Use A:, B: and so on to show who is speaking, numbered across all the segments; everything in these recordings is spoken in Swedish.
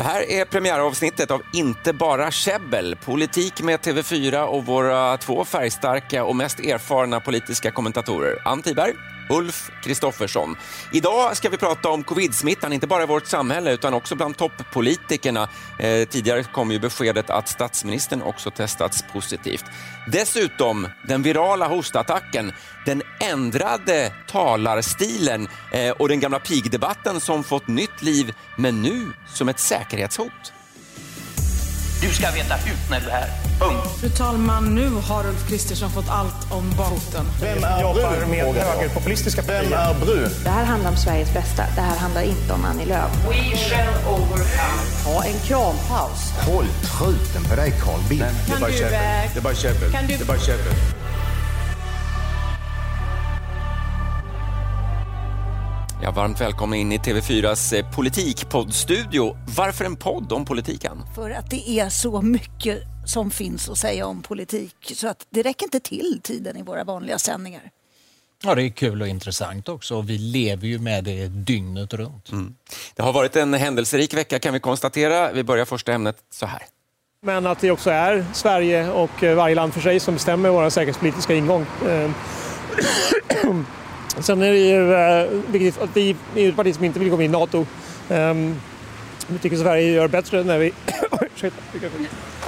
A: Det här är premiäravsnittet av Inte bara käbbel, politik med TV4 och våra två färgstarka och mest erfarna politiska kommentatorer, Ann Tiberg. Ulf Kristoffersson. Idag ska vi prata om covid-smittan, inte bara i vårt samhälle utan också bland toppolitikerna. Eh, tidigare kom ju beskedet att statsministern också testats positivt. Dessutom den virala hostattacken, den ändrade talarstilen eh, och den gamla pigdebatten som fått nytt liv, men nu som ett säkerhetshot.
B: Du ska veta ut när du är här. Punkt.
C: Fru talman, nu har Ulf Kristersson fått allt om boten.
D: Vem är
E: jobbar
D: Bru?
E: med högerpopulistiska
D: Vem är Bru?
F: Det här handlar om Sveriges bästa. Det här handlar inte om Annie Lööf.
B: We shall overcome.
F: Ta en krampaus.
G: Håll truten på dig Carl Bildt.
C: Kan du,
E: Det är bara käbbel.
C: kan du-
E: Det är bara käbbel.
A: Ja, varmt välkomna in i TV4s eh, politikpoddstudio. Varför en podd om politiken?
H: För att det är så mycket som finns att säga om politik så att det räcker inte till tiden i våra vanliga sändningar.
I: Ja, det är kul och intressant också. Vi lever ju med det dygnet runt.
A: Det har varit en händelserik vecka kan vi konstatera. Vi börjar första ämnet så här.
E: Men att det också är Sverige och eh, varje land för sig som bestämmer vår säkerhetspolitiska ingång. Eh, Sen är det ju eh, viktigt att vi är ett parti som inte vill gå med i NATO. Eh, Vi tycker Sverige gör bättre när vi...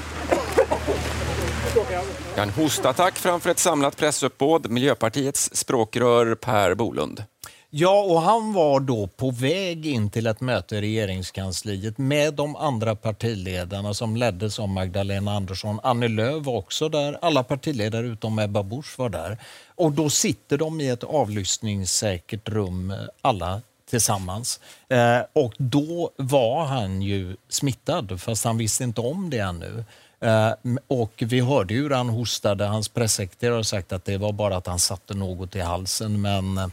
A: En hostattack framför ett samlat pressuppbåd. Miljöpartiets språkrör Per Bolund.
I: Ja, och han var då på väg in till ett möte i regeringskansliet med de andra partiledarna som leddes av Magdalena Andersson. Annie Lööf var också där. Alla partiledare utom Ebba Busch var där. Och då sitter de i ett avlyssningssäkert rum, eh, alla tillsammans. Eh, och då var han ju smittad, fast han visste inte om det ännu. Eh, och vi hörde hur han hostade. Hans pressekreterare har sagt att det var bara att han satte något i halsen. Men eh,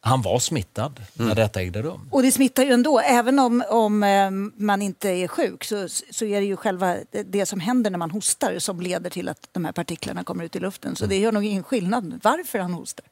I: han var smittad när detta ägde rum.
H: Och det smittar ju ändå. Även om, om eh, man inte är sjuk så, så är det ju själva det, det som händer när man hostar som leder till att de här partiklarna kommer ut i luften. Så det gör nog ingen skillnad varför han hostar.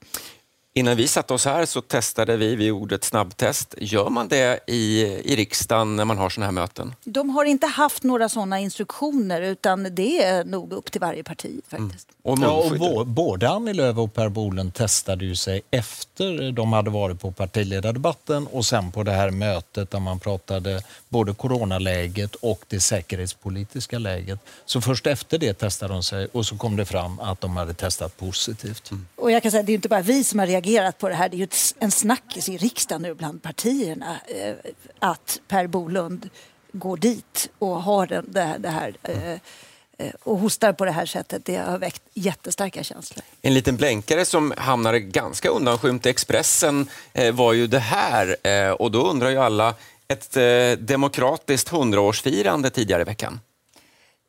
A: Innan vi satte oss här så testade vi, vi gjorde ett snabbtest. Gör man det i, i riksdagen när man har sådana här möten?
H: De har inte haft några sådana instruktioner utan det är nog upp till varje parti faktiskt.
A: Och
I: Ja, och både Annie Lööf och Per Bolund testade ju sig efter de hade varit på partiledardebatten och sen på det här mötet där man pratade både coronaläget och det säkerhetspolitiska läget. Så först efter det testade de sig och så kom det fram att de hade testat positivt.
H: Och jag kan säga, det är inte bara vi som har reagerat på det här. Det är ju en snackis i riksdagen nu bland partierna eh, att Per Bolund går dit och har den, det här, det här eh, eh, och hostar på det här sättet. Det har väckt jättestarka känslor.
A: En liten blänkare som hamnade ganska undanskymt i Expressen eh, var ju det här. Eh, och då undrar ju alla, ett eh, demokratiskt hundraårsfirande tidigare i veckan.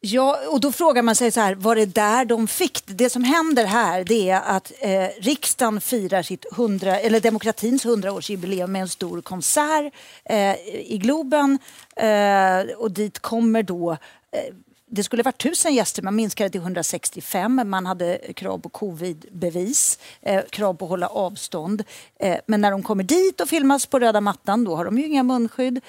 H: Ja, och då frågar man sig så här, var det där de fick det? Det som händer här det är att eh, riksdagen firar sitt 100, eller demokratins hundraårsjubileum med en stor konsert eh, i Globen. Eh, och dit kommer då eh, det skulle varit tusen gäster, man minskade till 165. Man hade krav på covidbevis, eh, krav på att hålla avstånd. Eh, men när de kommer dit och filmas på röda mattan, då har de ju inga munskydd.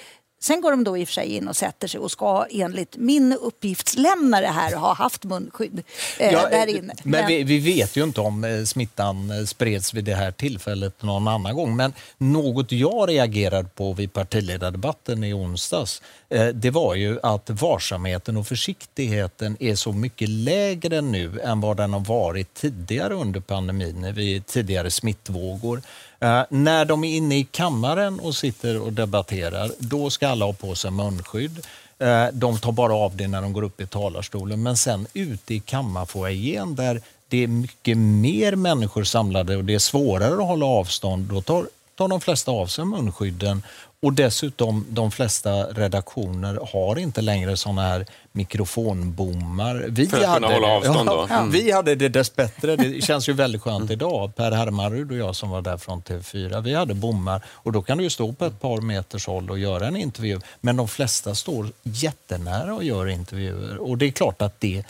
H: Sen går de då i och för sig in och sätter sig och ska enligt min uppgiftslämnare här ha haft munskydd eh,
I: Ja,
H: där inne.
I: Men vi, vi vet ju inte om eh, smittan eh, spreds vid det här tillfället någon annan gång. Men något jag reagerade på vid partiledardebatten i onsdags eh, det var ju att varsamheten och försiktigheten är så mycket lägre nu än vad den har varit tidigare under pandemin, vid tidigare smittvågor. Eh, när de är inne i kammaren och sitter och debatterar, då ska alla ha på sig munskydd. Eh, de tar bara av det när de går upp i talarstolen. Men sen ute i kammarfoajén där det är mycket mer människor samlade och det är svårare att hålla avstånd, då tar, tar de flesta av sig munskydden. Och dessutom, de flesta redaktioner har inte längre såna här mikrofonbommar. Vi
A: För att kunna hålla
I: det.
A: avstånd då?
I: Ja,
A: Mm.
I: Vi hade det dessbättre. Det känns ju väldigt skönt idag. Per Hermarud och jag som var där från TV4, vi hade bommar. Och då kan du ju stå på ett par meters håll och göra en intervju. Men de flesta står jättenära och gör intervjuer. Och det är klart att det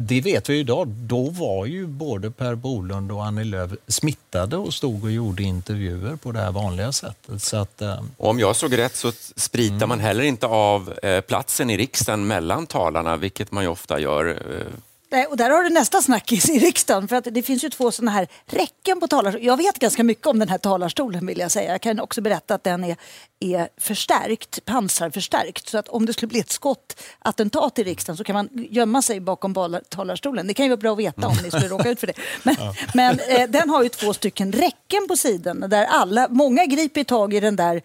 I: det vet vi idag. Då var ju både Per Bolund och Annie Lööf smittade och stod och gjorde intervjuer på det här vanliga sättet. Så att, eh,
A: om jag såg rätt så spritar
I: Mm.
A: man heller inte av eh, platsen i riksdagen mellan talarna, vilket man ju ofta gör. eh,
H: Nej, och där har du nästa snackis i riksdagen. För att det finns ju två sådana här räcken på talarstolen. Jag vet ganska mycket om den här talarstolen vill jag säga. Jag kan också berätta att den är, är förstärkt, pansarförstärkt. Så att om det skulle bli ett skottattentat i riksdagen så kan man gömma sig bakom talarstolen. Det kan ju vara bra att veta om ni skulle råka ut för det. Men, men eh, den har ju två stycken räcken på sidan där alla, många griper tag i den där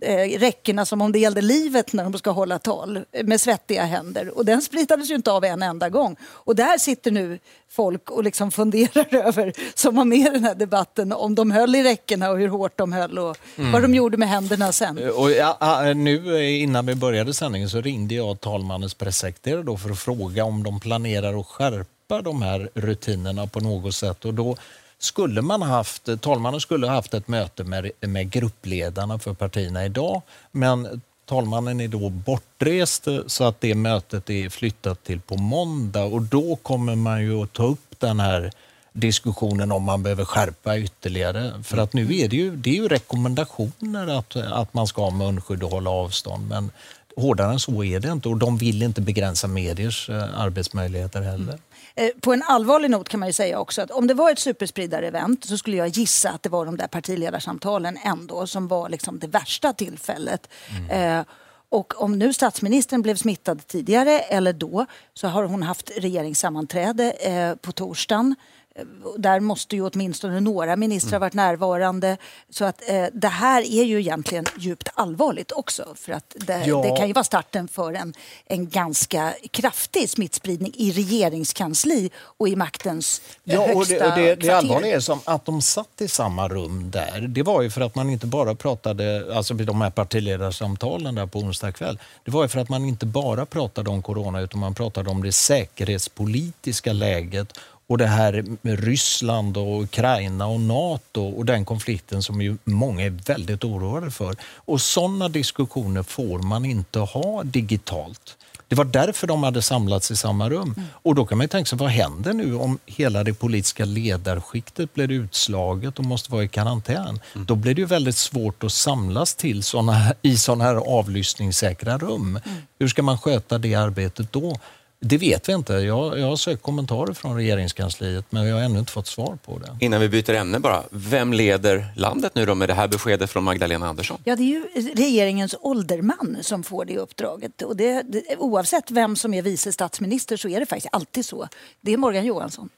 H: eh, räckena som om det gällde livet när de ska hålla tal eh, med svettiga händer. Och den spritades ju inte av en enda gång. Och där sitter nu folk och liksom funderar över, som var med i den här debatten, om de höll i räckena och hur hårt de höll och vad de gjorde med händerna sen.
I: Och ja, nu eh, innan vi började sändningen så ringde jag talmannens pressekreterare då för att fråga om de planerar att skärpa de här rutinerna på något sätt. Och då skulle man haft, talmannen skulle ha haft ett möte med, med gruppledarna för partierna idag, men talmannen är då bortrest så att det mötet är flyttat till på måndag och då kommer man ju att ta upp den här diskussionen om man behöver skärpa ytterligare. För att nu är det ju, det är ju rekommendationer att, att man ska ha munskydd och hålla avstånd. Men hårdare än så är det inte och de vill inte begränsa mediers eh, arbetsmöjligheter heller.
H: Eh, På en allvarlig not kan man ju säga också att om det var ett superspridarevent så skulle jag gissa att det var de där partiledarsamtalen ändå som var liksom det värsta tillfället. Eh, och om nu statsministern blev smittad tidigare eller då så har hon haft regeringssammanträde eh, på torsdagen. Eh, Där måste ju åtminstone några ministrar varit närvarande. Så att eh, det här är ju egentligen djupt allvarligt också. För att det,
I: Ja.
H: det kan ju vara starten för en, en ganska kraftig smittspridning i regeringskansli och i maktens
I: Ja, och
H: högsta
I: det, och det, det allvarliga är som att de satt i samma rum där. Det var ju för att man inte bara pratade, alltså vid de här partiledarsamtalen där på onsdag kväll. Det var ju för att man inte bara pratade om corona utan man pratade om det säkerhetspolitiska läget och det här med Ryssland och Ukraina och NATO och den konflikten som ju många är väldigt oroade för. Och sådana diskussioner får man inte ha digitalt. Det var därför de hade samlats i samma rum. Och då kan man ju tänka sig, vad händer nu om hela det politiska ledarskiktet blir utslaget och måste vara i karantän? Då blir det ju väldigt svårt att samlas till såna i sådana här avlyssningssäkra rum. Hur ska man sköta det arbetet då? Det vet vi inte. Jag, jag har sökt kommentarer från regeringskansliet men jag har ännu inte fått svar på det.
A: Innan vi byter ämne bara, vem leder landet nu då med det här beskedet från Magdalena Andersson?
H: Ja, det är ju regeringens ålderman som får det uppdraget. Och det, det, oavsett vem som är vice statsminister så är det faktiskt alltid så. Det är Morgan Johansson.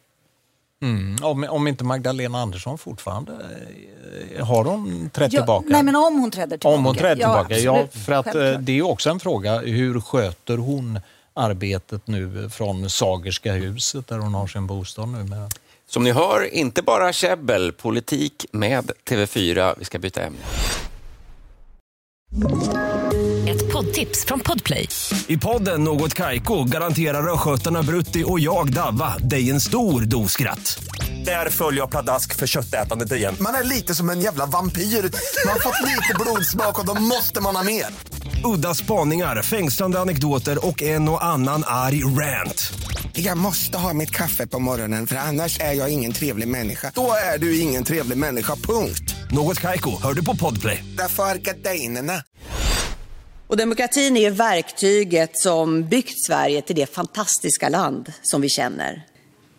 I: Mm. Om, om inte Magdalena Andersson fortfarande, eh, har hon trätt
H: Ja,
I: tillbaka?
H: Nej, men om hon träder tillbaka.
I: Om hon träder tillbaka, ja,
H: absolut.
I: för att eh,
H: Självklart.
I: det är ju också en fråga, hur sköter hon arbetet nu från Sagerska huset där hon har sin bostad nu? Med?
A: Som ni hör, inte bara käbbel, politik med TV4. Vi ska byta ämne.
D: Ett poddtips från Podplay.
J: I podden Något Kaiko garanterar östgötarna Brutti och jag, Davva, dig en stor dos skratt. Där följer jag pladask för köttätandet igen.
G: Man är lite som en jävla vampyr. Man har fått lite blodsmak och då måste man ha mer.
J: Udda spaningar, fängslande anekdoter och en och annan arg rant.
K: Jag måste ha mitt kaffe på morgonen för annars är jag ingen trevlig människa.
G: Då är du ingen trevlig människa, punkt.
J: Något Kaiko, hör du på Podplay.
K: Därför är gardinerna.
L: Och demokratin är ju verktyget som byggt Sverige till det fantastiska land som vi känner.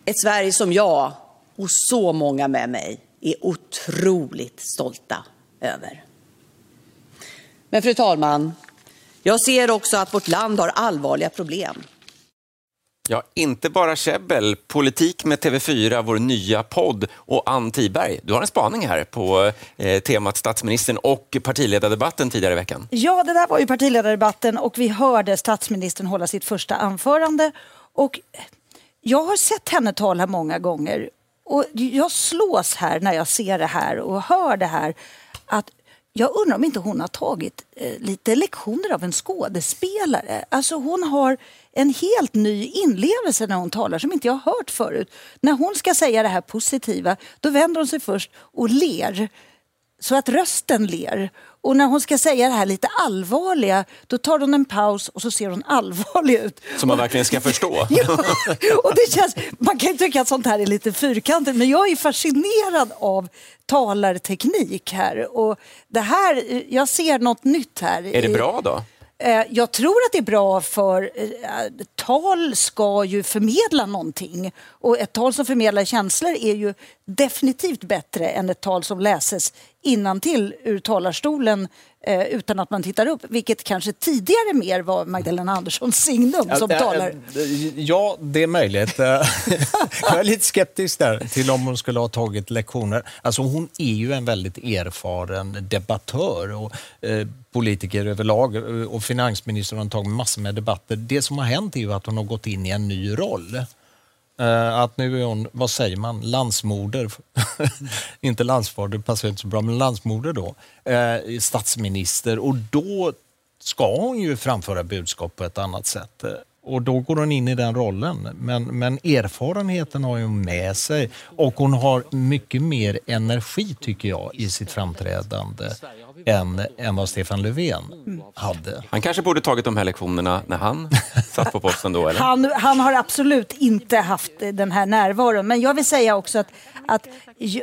L: Ett Sverige som jag och så många med mig är otroligt stolta över. Men fru talman, jag ser också att vårt land har allvarliga problem.
A: Ja, inte bara käbbel, politik med TV4, vår nya podd. Och Ann Tiberg, du har en spaning här på eh, temat statsministern och partiledardebatten tidigare i veckan.
H: Ja, det där var ju partiledardebatten och vi hörde statsministern hålla sitt första anförande. Och jag har sett henne tala många gånger och jag slås här när jag ser det här och hör det här att jag undrar om inte hon har tagit eh, lite lektioner av en skådespelare. Alltså hon har en helt ny inlevelse när hon talar som inte jag har hört förut. När hon ska säga det här positiva, då vänder hon sig först och ler så att rösten ler. Och när hon ska säga det här lite allvarliga, då tar hon en paus och så ser hon allvarlig ut.
A: Som man verkligen ska förstå.
H: Ja, och det känns, man kan ju tycka att sånt här är lite fyrkantigt, men jag är fascinerad av talarteknik här. Och det här, jag ser något nytt här.
A: Är det bra då?
H: Eh, jag tror att det är bra för eh, tal ska ju förmedla någonting. Och ett tal som förmedlar känslor är ju definitivt bättre än ett tal som läses innantill ur talarstolen eh, utan att man tittar upp, vilket kanske tidigare mer var Magdalena Anderssons signum som
I: Ja,
H: talar.
I: Ja, det är möjligt. Eh, Jag är lite skeptisk där till om hon skulle ha tagit lektioner. Alltså hon är ju en väldigt erfaren debattör och eh, politiker överlag eh, och finansministern har tagit massor med debatter. Det som har hänt är ju att hon har gått in i en ny roll. Eh, att nu är hon, vad säger man, landsmoder. inte landsfar, det passar inte så bra, men landsmoder då. Eh, Statsminister och då ska hon ju framföra budskap på ett annat sätt. Eh, och då går hon in i den rollen. Men, men erfarenheten har hon med sig och hon har mycket mer energi tycker jag i sitt framträdande än, än vad Stefan Löfven hade.
A: Han kanske borde tagit de här lektionerna när han satt på posten då, eller?
H: Han, han har absolut inte haft den här närvaron. Men jag vill säga också att, att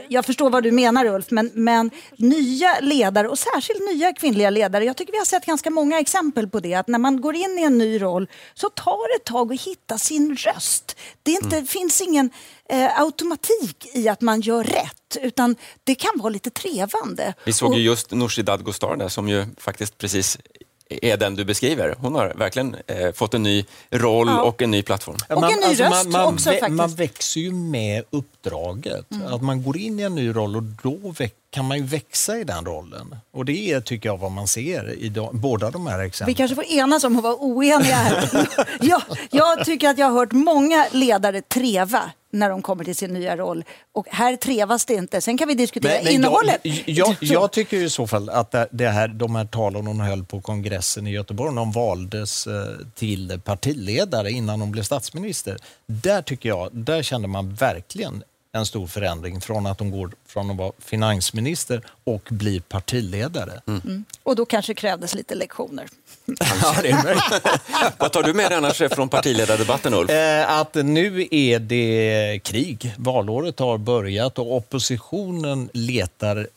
H: jag förstår vad du menar Ulf, men, men nya ledare och särskilt nya kvinnliga ledare, jag tycker vi har sett ganska många exempel på det, att när man går in i en ny roll så tar det ett tag att hitta sin röst. Det inte, finns ingen eh, automatik i att man gör rätt, utan det kan vara lite trevande.
A: Vi såg
H: Och-
A: ju just Nooshi Dadgostar där, som ju faktiskt precis är den du beskriver. Hon har verkligen eh, fått en ny roll
H: Ja.
A: och en ny plattform.
H: Och en ny röst
I: alltså, man, man,
H: också,
I: vä-
H: faktiskt.
I: man växer ju med uppdraget.
H: Mm.
I: Att man går in i en ny roll och då kan man ju växa i den rollen. Och det är, tycker jag, vad man ser i de, båda de här exemplen.
H: Vi kanske får enas om att vara oeniga här. jag, jag tycker att jag har hört många ledare treva när de kommer till sin nya roll. Och här trevas det inte. Sen kan vi diskutera innehållet.
I: Jag, jag, jag tycker i så fall att det- här, de här talen hon höll på kongressen i Göteborg, när hon valdes eh, till partiledare innan hon blev statsminister. Där tycker jag, där kände man verkligen en stor förändring från att hon går från att vara finansminister och blir partiledare.
H: Mm. Och då kanske krävdes lite lektioner.
I: Ja, det är möjligt.
A: Vad tar du med dig annars från partiledardebatten, Ulf?
I: Eh, att nu är det krig. Valåret har börjat och oppositionen letar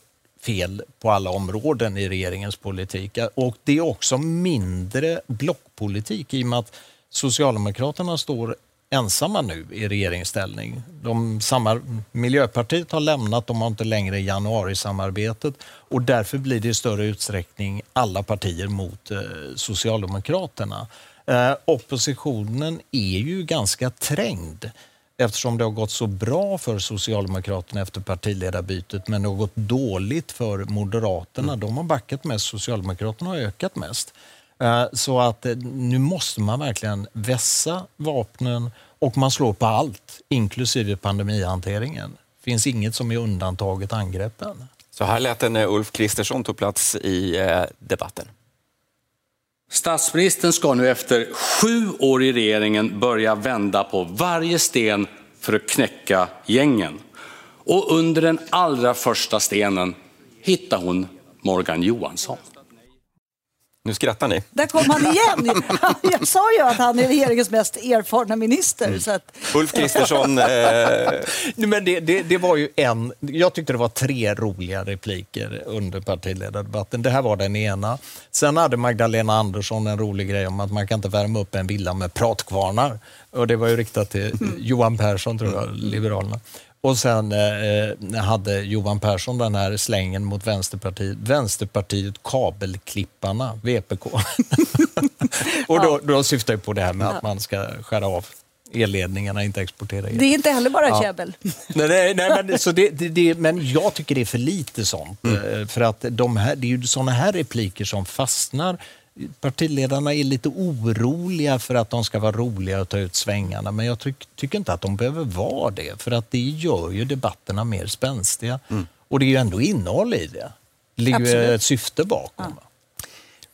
I: fel på alla områden i regeringens politik. Och det är också mindre blockpolitik i och med att Socialdemokraterna står ensamma nu i regeringsställning. De samar, Miljöpartiet har lämnat, de har inte längre januarisamarbetet och därför blir det i större utsträckning alla partier mot eh, Socialdemokraterna. Eh, oppositionen är ju ganska trängd eftersom det har gått så bra för Socialdemokraterna efter partiledarbytet men det har gått dåligt för Moderaterna. De har backat mest, Socialdemokraterna har ökat mest. Eh, Så att eh, nu måste man verkligen vässa vapnen och man slår på allt, inklusive pandemihanteringen. Det finns inget som är undantaget angreppen.
A: Så här lät det när Ulf Kristersson tog plats i eh, debatten.
M: Statsministern ska nu efter sju år i regeringen börja vända på varje sten för att knäcka gängen. Och under den allra första stenen hittar hon Morgan Johansson.
A: Nu skrattar ni.
H: Där kom han igen. Jag sa ju att han är regeringens mest erfarna minister. Så att,
A: Ulf Kristersson, eh,
I: Men det, det, det var ju en, jag tyckte det var tre roliga repliker under partiledardebatten. Det här var den ena. Sen hade Magdalena Andersson en rolig grej om att man kan inte värma upp en villa med pratkvarnar. Och det var ju riktat till Johan Persson, tror jag, Liberalerna. Och sen eh, hade Johan Persson den här slängen mot Vänsterpartiet. Vänsterpartiet kabelklipparna, VPK. och då, då syftar jag på det här med att man ska skära av elledningarna, inte exportera el.
H: det är inte heller bara
I: Ja.
H: käbbel.
I: Nej, nej, nej men, så det, det, det, men jag tycker det är för lite sånt. Eh, För att de här, det är ju såna här repliker som fastnar. Partiledarna är lite oroliga för att de ska vara roliga och ta ut svängarna men jag tyck, tycker inte att de behöver vara det för att det gör ju debatterna mer spänstiga. Och det är ju ändå innehåll i det. Det ligger ju
A: Absolut.
I: ett syfte bakom.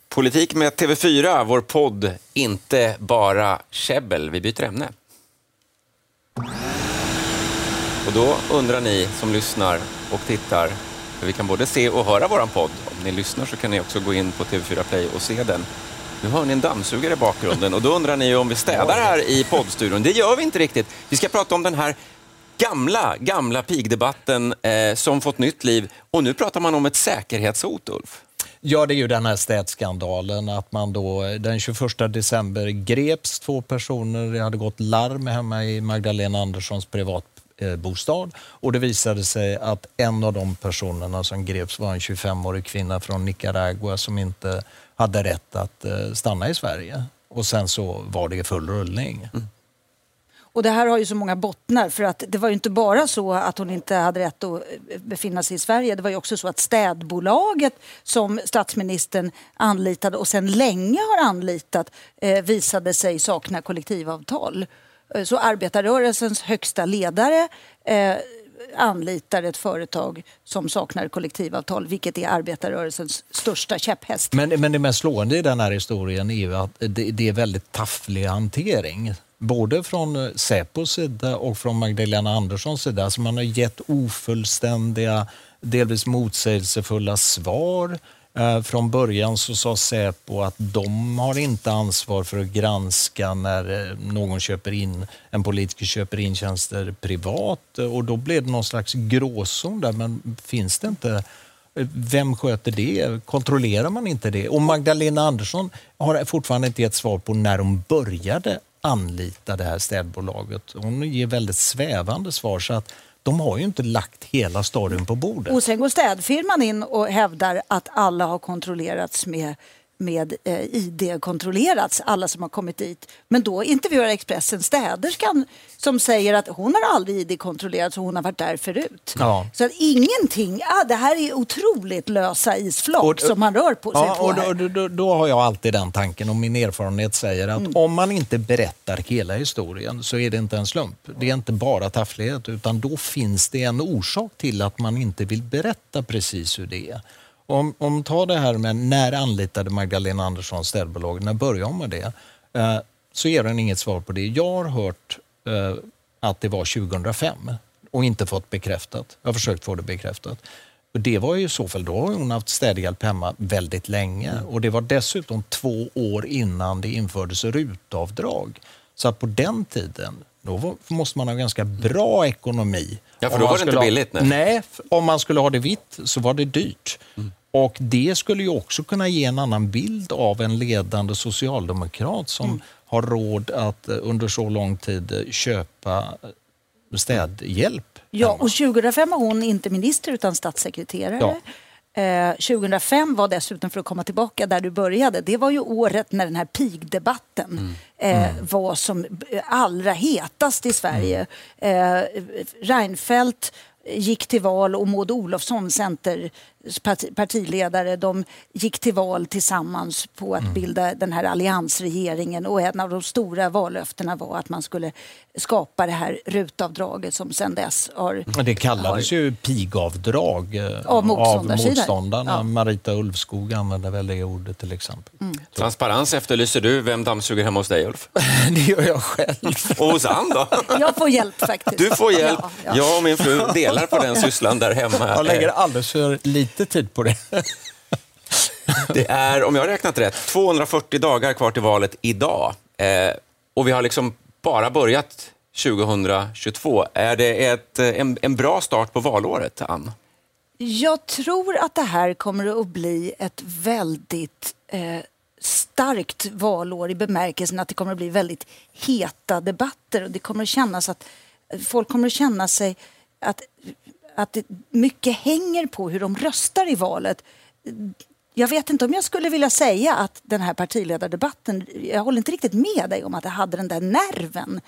A: politik med TV4, vår podd, inte bara käbbel. Vi byter ämne. Och då undrar ni som lyssnar och tittar, för vi kan både se och höra våran podd. Om ni lyssnar så kan ni också gå in på TV4 Play och se den. Nu hör ni en dammsugare i bakgrunden och då undrar ni om vi städar här i poddstudion. Det gör vi inte riktigt. Vi ska prata om den här gamla, gamla pigdebatten eh, som fått nytt liv. Och nu pratar man om ett säkerhetshot, Ulf.
I: Ja, det är ju den här städskandalen att man då eh, den 21 december greps två personer. Det hade gått larm hemma i Magdalena Anderssons Eh, bostad. och det visade sig att en av de personerna som greps var en 25-årig kvinna från Nicaragua som inte hade rätt att eh, stanna i Sverige. Och sen så var det full rullning.
H: Mm. Och det här har ju så många bottnar för att det var ju inte bara så att hon inte hade rätt att eh, befinna sig i Sverige. Det var ju också så att städbolaget som statsministern anlitade och sedan länge har anlitat eh, visade sig sakna kollektivavtal. Eh, så arbetarrörelsens högsta ledare eh, anlitar ett företag som saknar kollektivavtal, vilket är arbetarrörelsens största käpphäst.
I: Men, men det mest slående i den här historien är ju att det, det är väldigt tafflig hantering både från eh, Säpos sida och från Magdalena Anderssons sida. Alltså man har gett ofullständiga, delvis motsägelsefulla svar. Eh, från början så sa Säpo att de har inte ansvar för att granska när eh, någon köper in, en politiker köper in tjänster privat och då blev det någon slags gråzon där. Men finns det inte eh, vem sköter det? Kontrollerar man inte det? Och Magdalena Andersson har fortfarande inte gett svar på när hon började anlita det här städbolaget. Hon ger väldigt svävande svar så att de har ju inte lagt hela stadion på bordet.
H: Och sen går städfirman in och hävdar att alla har kontrollerats med med eh, ID-kontrollerats, alla som har kommit dit. Men då intervjuar Expressen städerskan som säger att hon har aldrig ID-kontrollerats och hon har varit där förut.
I: Ja.
H: Så att ingenting, ah, det här är otroligt lösa isflak och, som man rör på sig
I: ja,
H: på
I: och
H: här.
I: då, då, då, har jag alltid den tanken och min erfarenhet säger att mm. om man inte berättar hela historien så är det inte en slump. Det är inte bara tafflighet utan då finns det en orsak till att man inte vill berätta precis hur det är. Om, om ta det här med när anlitade Magdalena Andersson städbolag, när började hon med det? Eh, så ger hon inget svar på det. Jag har hört eh, att det var 2005 och inte fått bekräftat. Jag har försökt få det bekräftat. Och det var ju i så fall, då har hon haft städhjälp hemma väldigt länge mm. och det var dessutom två år innan det infördes rutavdrag. Så att på den tiden, då måste man ha ganska bra ekonomi.
A: Ja, för då var det inte billigt.
I: Nej. nej, om man skulle ha det vitt så var det dyrt. Mm. Och det skulle ju också kunna ge en annan bild av en ledande socialdemokrat som mm. har råd att eh, under så lång tid eh, köpa eh, städhjälp.
H: Ja, och 2005 var hon inte minister utan statssekreterare. Ja. 2005 var dessutom, för att komma tillbaka där du började, det var ju året när den här pigdebatten mm. mm. var som allra hetast i Sverige. Mm. Reinfeldt gick till val och Maud Olofsson, Center partiledare, de gick till val tillsammans på att mm. bilda den här alliansregeringen och en av de stora vallöftena var att man skulle skapa det här rutavdraget som sedan dess har...
I: Det kallades har, ju pigavdrag eh,
H: av,
I: motståndarna. Ja. Marita Ulvskog använde väl det ordet till exempel. Mm.
A: Transparens efterlyser du. Vem dammsuger hemma hos dig Ulf?
I: det gör jag själv.
A: och hos Ann då?
H: jag får hjälp faktiskt.
A: Du får hjälp. Ja, ja. Jag och min fru delar på den sysslan där hemma.
I: Jag lägger alldeles för lite lite tid på det.
A: det är, om jag har räknat rätt, 240 dagar kvar till valet idag. Eh, och vi har liksom bara börjat 2022. Är det ett, en, en bra start på valåret, Ann?
H: Jag tror att det här kommer att bli ett väldigt eh, starkt valår i bemärkelsen att det kommer att bli väldigt heta debatter och det kommer att kännas att folk kommer att känna sig att att mycket hänger på hur de röstar i valet. Jag vet inte om jag skulle vilja säga att den här partiledardebatten, jag håller inte riktigt med dig om att det hade den där nerven.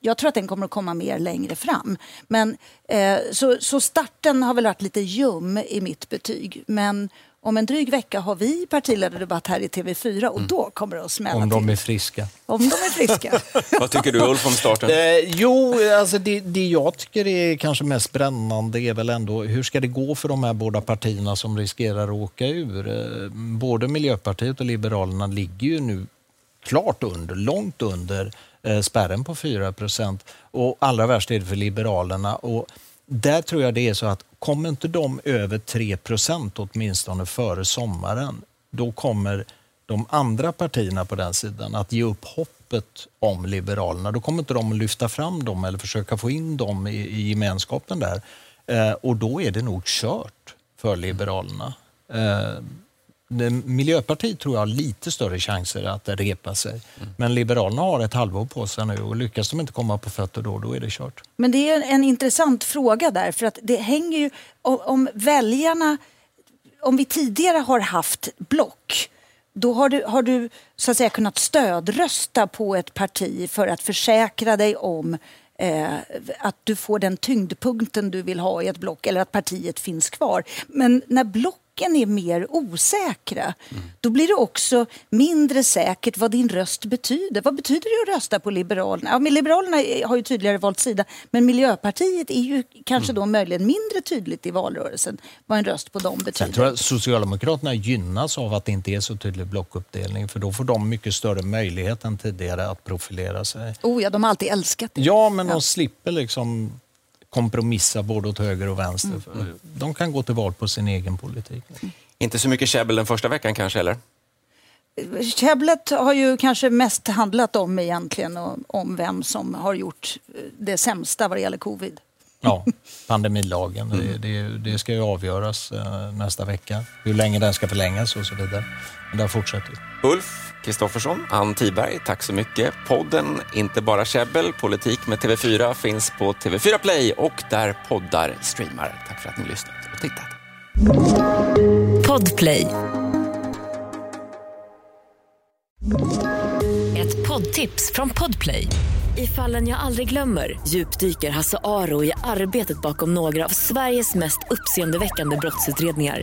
H: Jag tror att den kommer att komma mer längre fram. Men, eh, så, så starten har väl varit lite ljum i mitt betyg. Men om en dryg vecka har vi partiledardebatt här i TV4 och mm. då kommer det att smälla
I: Om de
H: till.
I: är friska.
H: Om de är friska.
A: Vad tycker du Ulf om starten?
I: Eh, jo, alltså det, det jag tycker är kanske mest brännande är väl ändå hur ska det gå för de här båda partierna som riskerar att åka ur? Eh, både Miljöpartiet och Liberalerna ligger ju nu klart under, långt under eh, spärren på 4 procent. Och allra värst är det för Liberalerna. Och där tror jag det är så att kommer inte de över 3% åtminstone före sommaren, då kommer de andra partierna på den sidan att ge upp hoppet om Liberalerna. Då kommer inte de att lyfta fram dem eller försöka få in dem i, i gemenskapen där. Eh, och då är det nog kört för Liberalerna. Eh, Miljöpartiet tror jag har lite större chanser att repa sig. Mm. Men Liberalerna har ett halvår på sig nu och lyckas de inte komma på fötter då, då är det kört.
H: Men det är en intressant fråga där, för att det hänger ju om väljarna... Om vi tidigare har haft block, då har du, har du så att säga kunnat stödrösta på ett parti för att försäkra dig om eh, att du får den tyngdpunkten du vill ha i ett block eller att partiet finns kvar. Men när block blocken är mer osäkra, mm. då blir det också mindre säkert vad din röst betyder. Vad betyder det att rösta på Liberalerna? Ja, men Liberalerna har ju tydligare valt sida, men Miljöpartiet är ju kanske mm. då möjligen mindre tydligt i valrörelsen vad en röst på dem betyder.
I: Jag tror att Socialdemokraterna gynnas av att det inte är så tydlig blockuppdelning, för då får de mycket större möjlighet än tidigare att profilera sig.
H: Oh ja, de har alltid älskat det.
I: Ja, men ja. de slipper liksom kompromissa både åt höger och vänster. Mm. De kan gå till val på sin egen politik.
A: Inte så mycket käbbel den första veckan kanske, eller?
H: Käbblet har ju kanske mest handlat om egentligen om vem som har gjort det sämsta vad det gäller covid.
I: Ja, pandemilagen. Mm. Det, det, det, ska ju avgöras eh, nästa vecka. Hur länge den ska förlängas och så vidare. Men där fortsätter
A: Ulf Kristoffersson, Ann Tiberg, tack så mycket. Podden Inte bara käbbel, politik med TV4 finns på TV4 Play och där poddar streamar. Tack för att ni lyssnat och tittat.
D: Podplay. Ett poddtips från Podplay. I fallen jag aldrig glömmer djupdyker Hasse Aro i arbetet bakom några av Sveriges mest uppseendeväckande brottsutredningar